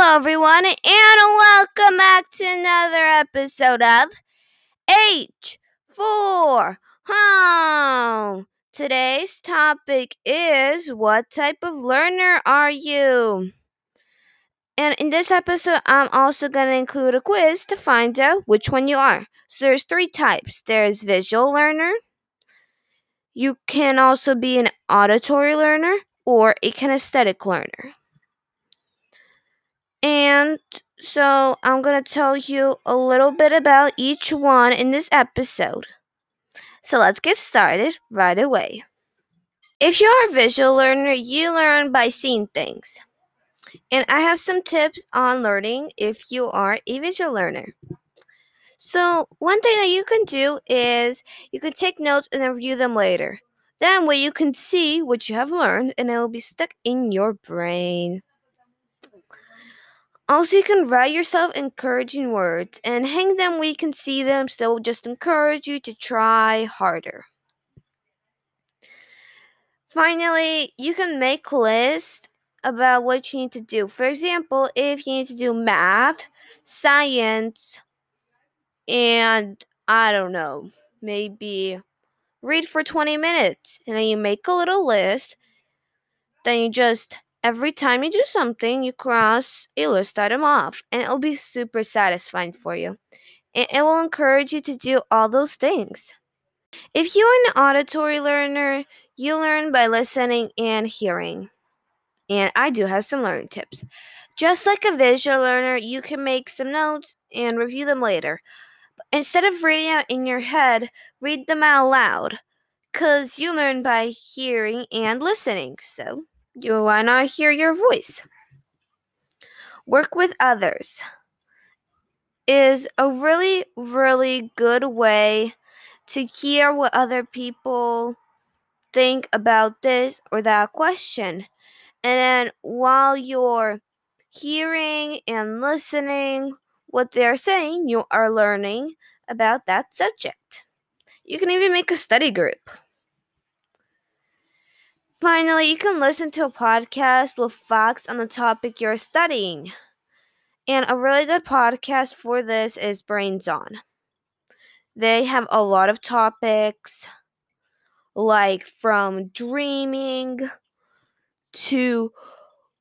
Hello, everyone, and welcome back to another episode of H4 Home. Today's topic is What type of learner are you? And in this episode, I'm also going to include a quiz to find out which one you are. So there's three types there's visual learner, you can also be an auditory learner, or a kinesthetic learner. And so I'm going to tell you a little bit about each one in this episode. So let's get started right away. If you're a visual learner, you learn by seeing things. And I have some tips on learning if you are a visual learner. So, one thing that you can do is you can take notes and then review them later. That way, you can see what you have learned and it will be stuck in your brain. Also, you can write yourself encouraging words and hang them where you can see them, so they will just encourage you to try harder. Finally, you can make lists about what you need to do. For example, if you need to do math, science, and I don't know, maybe read for 20 minutes, and then you make a little list, then you just Every time you do something, you cross a list item off, and it'll be super satisfying for you. And it will encourage you to do all those things. If you're an auditory learner, you learn by listening and hearing. And I do have some learning tips. Just like a visual learner, you can make some notes and review them later. Instead of reading out in your head, read them out loud. Because you learn by hearing and listening. So you not hear your voice? Work with others is a really, really good way to hear what other people think about this or that question. And then while you're hearing and listening what they're saying, you are learning about that subject. You can even make a study group. Finally, you can listen to a podcast with facts on the topic you're studying. And a really good podcast for this is Brains On. They have a lot of topics, like from dreaming to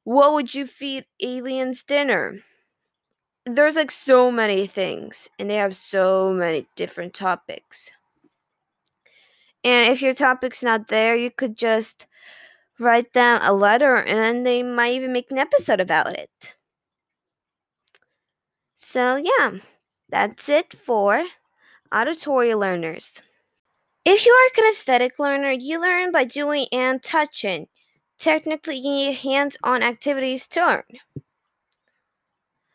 what would you feed aliens dinner? There's like so many things, and they have so many different topics. And if your topic's not there, you could just write them a letter and they might even make an episode about it. So, yeah, that's it for auditory learners. If you are a kinesthetic learner, you learn by doing and touching. Technically, you need hands on activities to learn.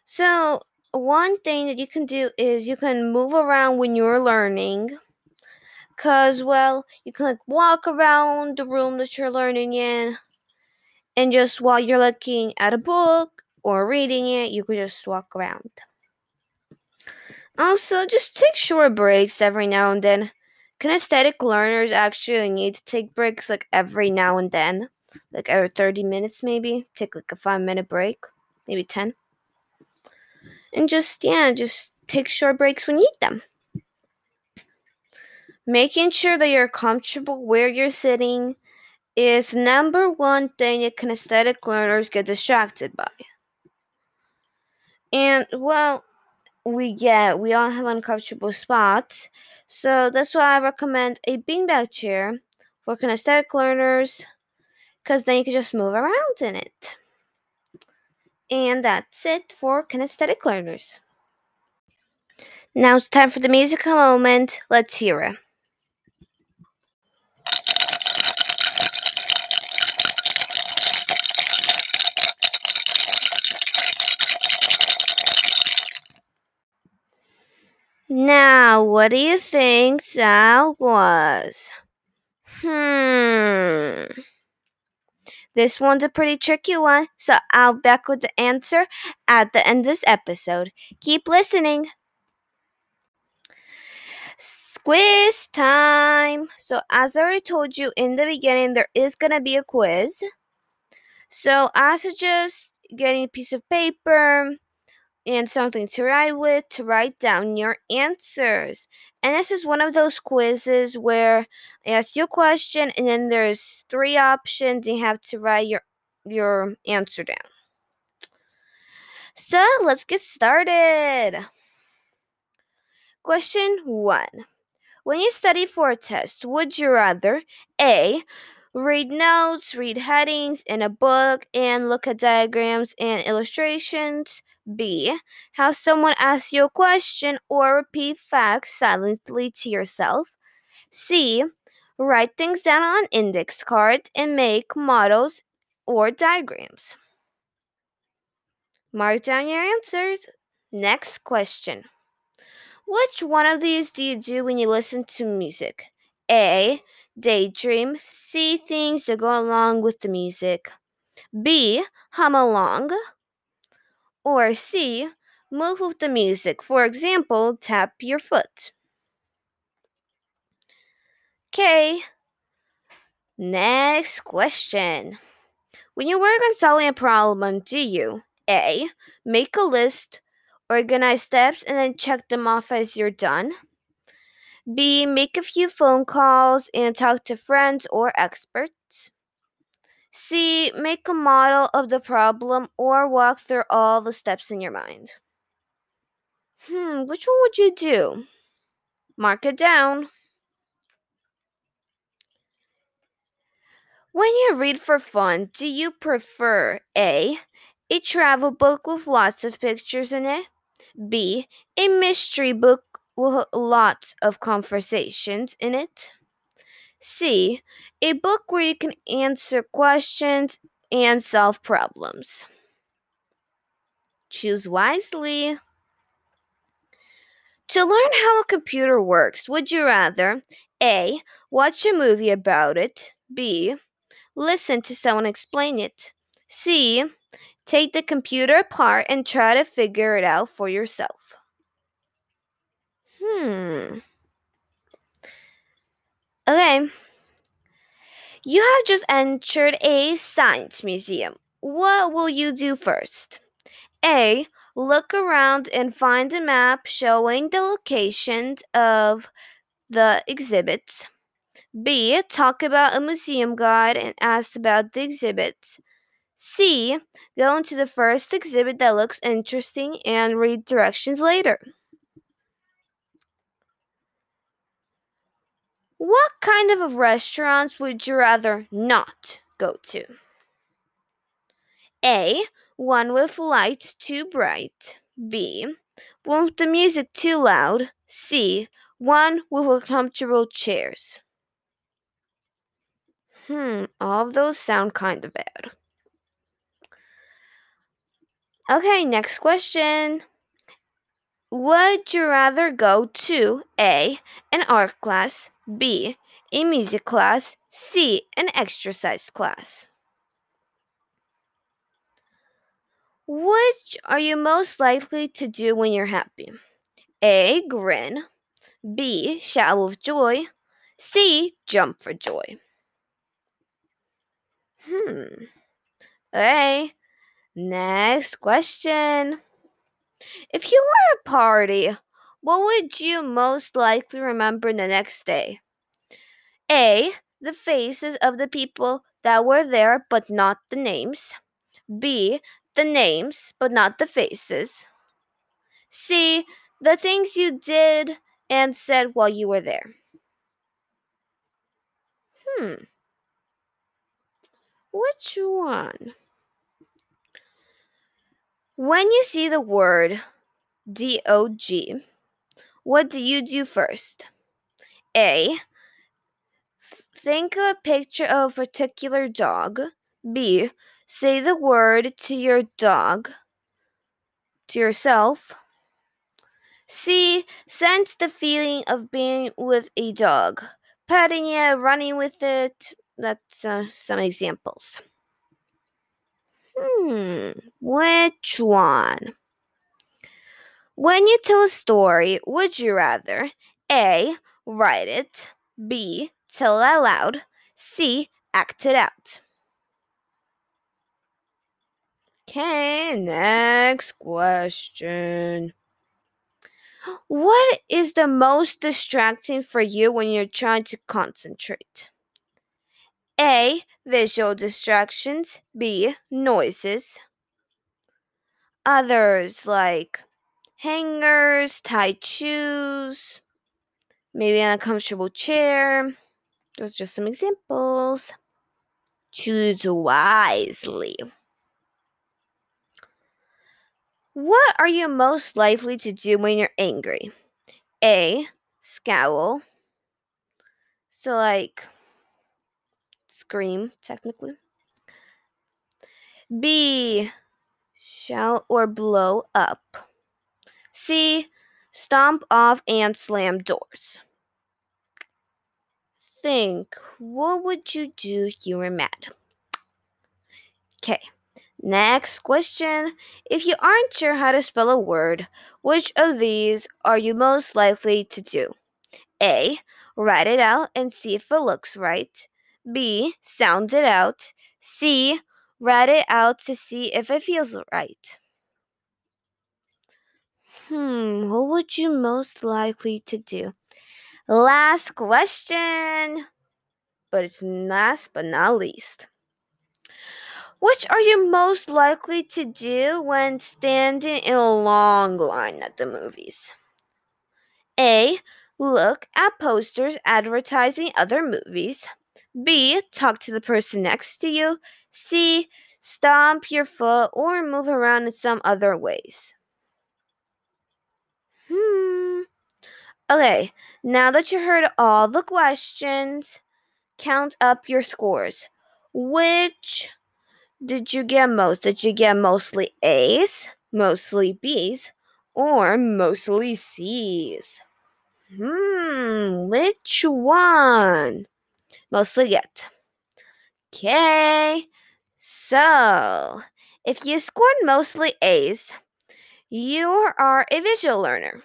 So, one thing that you can do is you can move around when you're learning Cause well, you can like walk around the room that you're learning in, and just while you're looking at a book or reading it, you could just walk around. Also, just take short breaks every now and then. Kinesthetic learners actually need to take breaks like every now and then, like every 30 minutes maybe. Take like a five minute break, maybe 10. And just, yeah, just take short breaks when you need them. Making sure that you're comfortable where you're sitting is number one thing that kinesthetic learners get distracted by. And well, we get we all have uncomfortable spots, so that's why I recommend a beanbag chair for kinesthetic learners, because then you can just move around in it. And that's it for kinesthetic learners. Now it's time for the musical moment. Let's hear it. Now, what do you think that was? Hmm. This one's a pretty tricky one, so I'll back with the answer at the end of this episode. Keep listening. Quiz time. So, as I already told you in the beginning, there is going to be a quiz. So, I suggest getting a piece of paper and something to write with to write down your answers. And this is one of those quizzes where I ask you a question and then there's three options you have to write your your answer down. So let's get started. Question one. When you study for a test, would you rather A. Read notes, read headings in a book, and look at diagrams and illustrations? B. Have someone ask you a question or repeat facts silently to yourself? C. Write things down on index cards and make models or diagrams. Mark down your answers. Next question. Which one of these do you do when you listen to music? A. Daydream. See things that go along with the music. B. Hum along. Or C. Move with the music. For example, tap your foot. Okay. Next question. When you work on solving a problem, do you A. Make a list, organize steps, and then check them off as you're done? B. Make a few phone calls and talk to friends or experts? C. Make a model of the problem or walk through all the steps in your mind. Hmm, which one would you do? Mark it down. When you read for fun, do you prefer A. A travel book with lots of pictures in it? B. A mystery book with lots of conversations in it? C. A book where you can answer questions and solve problems. Choose wisely. To learn how a computer works, would you rather A. Watch a movie about it, B. Listen to someone explain it, C. Take the computer apart and try to figure it out for yourself? Hmm. Okay. You have just entered a science museum. What will you do first? A. Look around and find a map showing the locations of the exhibits. B. Talk about a museum guide and ask about the exhibits. C. Go into the first exhibit that looks interesting and read directions later. What kind of restaurants would you rather not go to? A. One with lights too bright. B. One with the music too loud. C. One with comfortable chairs. Hmm, all of those sound kind of bad. Okay, next question. Would you rather go to A. An art class, B. A music class, C. An exercise class? Which are you most likely to do when you're happy? A. Grin, B. Shout with joy, C. Jump for joy. Hmm. Okay. Next question. If you were at a party, what would you most likely remember the next day? A. The faces of the people that were there, but not the names. B. The names, but not the faces. C. The things you did and said while you were there. Hmm. Which one? When you see the word dog, what do you do first? A. Think of a picture of a particular dog. B. Say the word to your dog, to yourself. C. Sense the feeling of being with a dog, petting it, running with it, that's uh, some examples. Hmm, which one? When you tell a story, would you rather A. Write it, B. Tell it out loud, C. Act it out? Okay, next question. What is the most distracting for you when you're trying to concentrate? A. Visual distractions. B. Noises. Others like hangers, tight shoes, maybe an uncomfortable chair. Those are just some examples. Choose wisely. What are you most likely to do when you're angry? A. Scowl. So, like, scream, technically. B. Shout or blow up. C. Stomp off and slam doors. Think, what would you do if you were mad? Okay. Next question. If you aren't sure how to spell a word, which of these are you most likely to do? A. Write it out and see if it looks right. B. Sound it out. C. Write it out to see if it feels right. Hmm, what would you most likely to do? Last question. But it's last but not least. Which are you most likely to do when standing in a long line at the movies? A. Look at posters advertising other movies. B. Talk to the person next to you. C. Stomp your foot or move around in some other ways. Hmm. Okay, now that you heard all the questions, count up your scores. Which did you get most? Did you get mostly A's, mostly B's, or mostly C's? Hmm, which one? Mostly get. Okay, so if you scored mostly A's, you are a visual learner.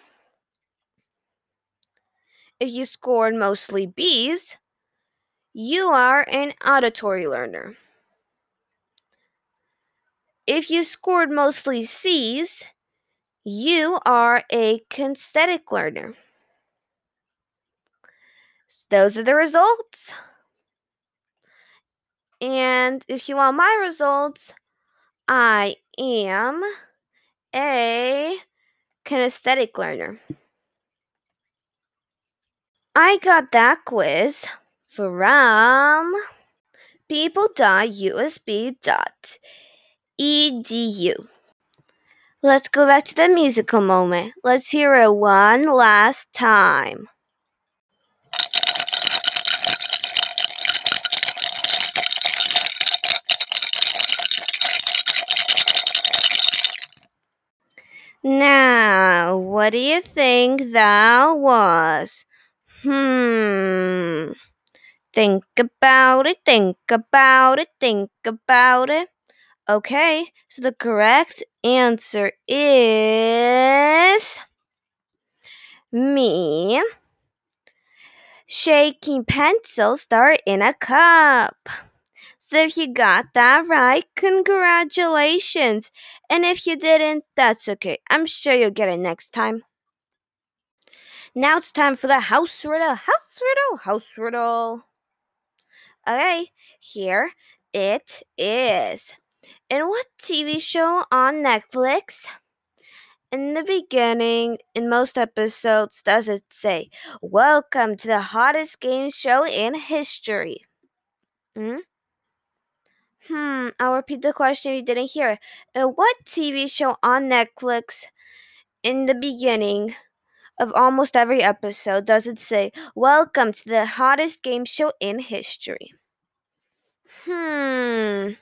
If you scored mostly B's, you are an auditory learner. If you scored mostly C's, you are a kinesthetic learner. Those are the results. And if you want my results, I am a kinesthetic learner. I got that quiz from people.usd.edu. Let's go back to the musical moment. Let's hear it one last time. Now, what do you think that was? Hmm. Think about it, think about it, think about it. Okay, so the correct answer is me shaking pencils start in a cup. So if you got that right, congratulations. And if you didn't, that's okay. I'm sure you'll get it next time. Now it's time for the house riddle, house riddle, house riddle. Okay, here it is. In what TV show on Netflix? In the beginning, in most episodes, does it say, Welcome to the hottest game show in history? Hmm? Hmm, I'll repeat the question if you didn't hear it. In what TV show on Netflix, in the beginning of almost every episode, does it say, Welcome to the hottest game show in history? Hmm.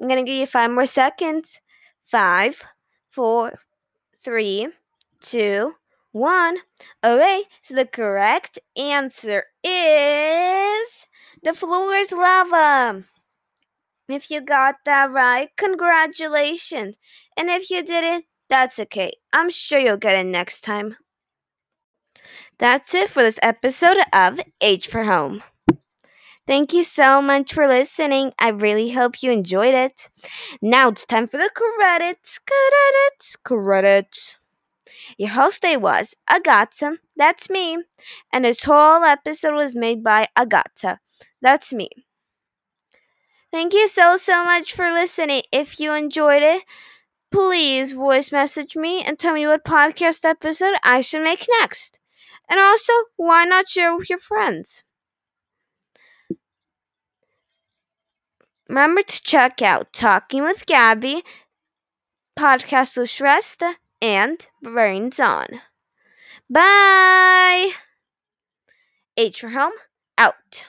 I'm going to give you five more seconds. Five, four, three, two, one. Okay, so the correct answer is the floor is lava. If you got that right, congratulations. And if you didn't, that's okay. I'm sure you'll get it next time. That's it for this episode of H for Home. Thank you so much for listening. I really hope you enjoyed it. Now it's time for the credits. Credits. Credits. Your host day was Agata. That's me. And this whole episode was made by Agata. That's me. Thank you so, so much for listening. If you enjoyed it, please voice message me and tell me what podcast episode I should make next. And also, why not share with your friends? Remember to check out Talking with Gabby, Podcast with Shresta, and Brains On. Bye! H for home, out.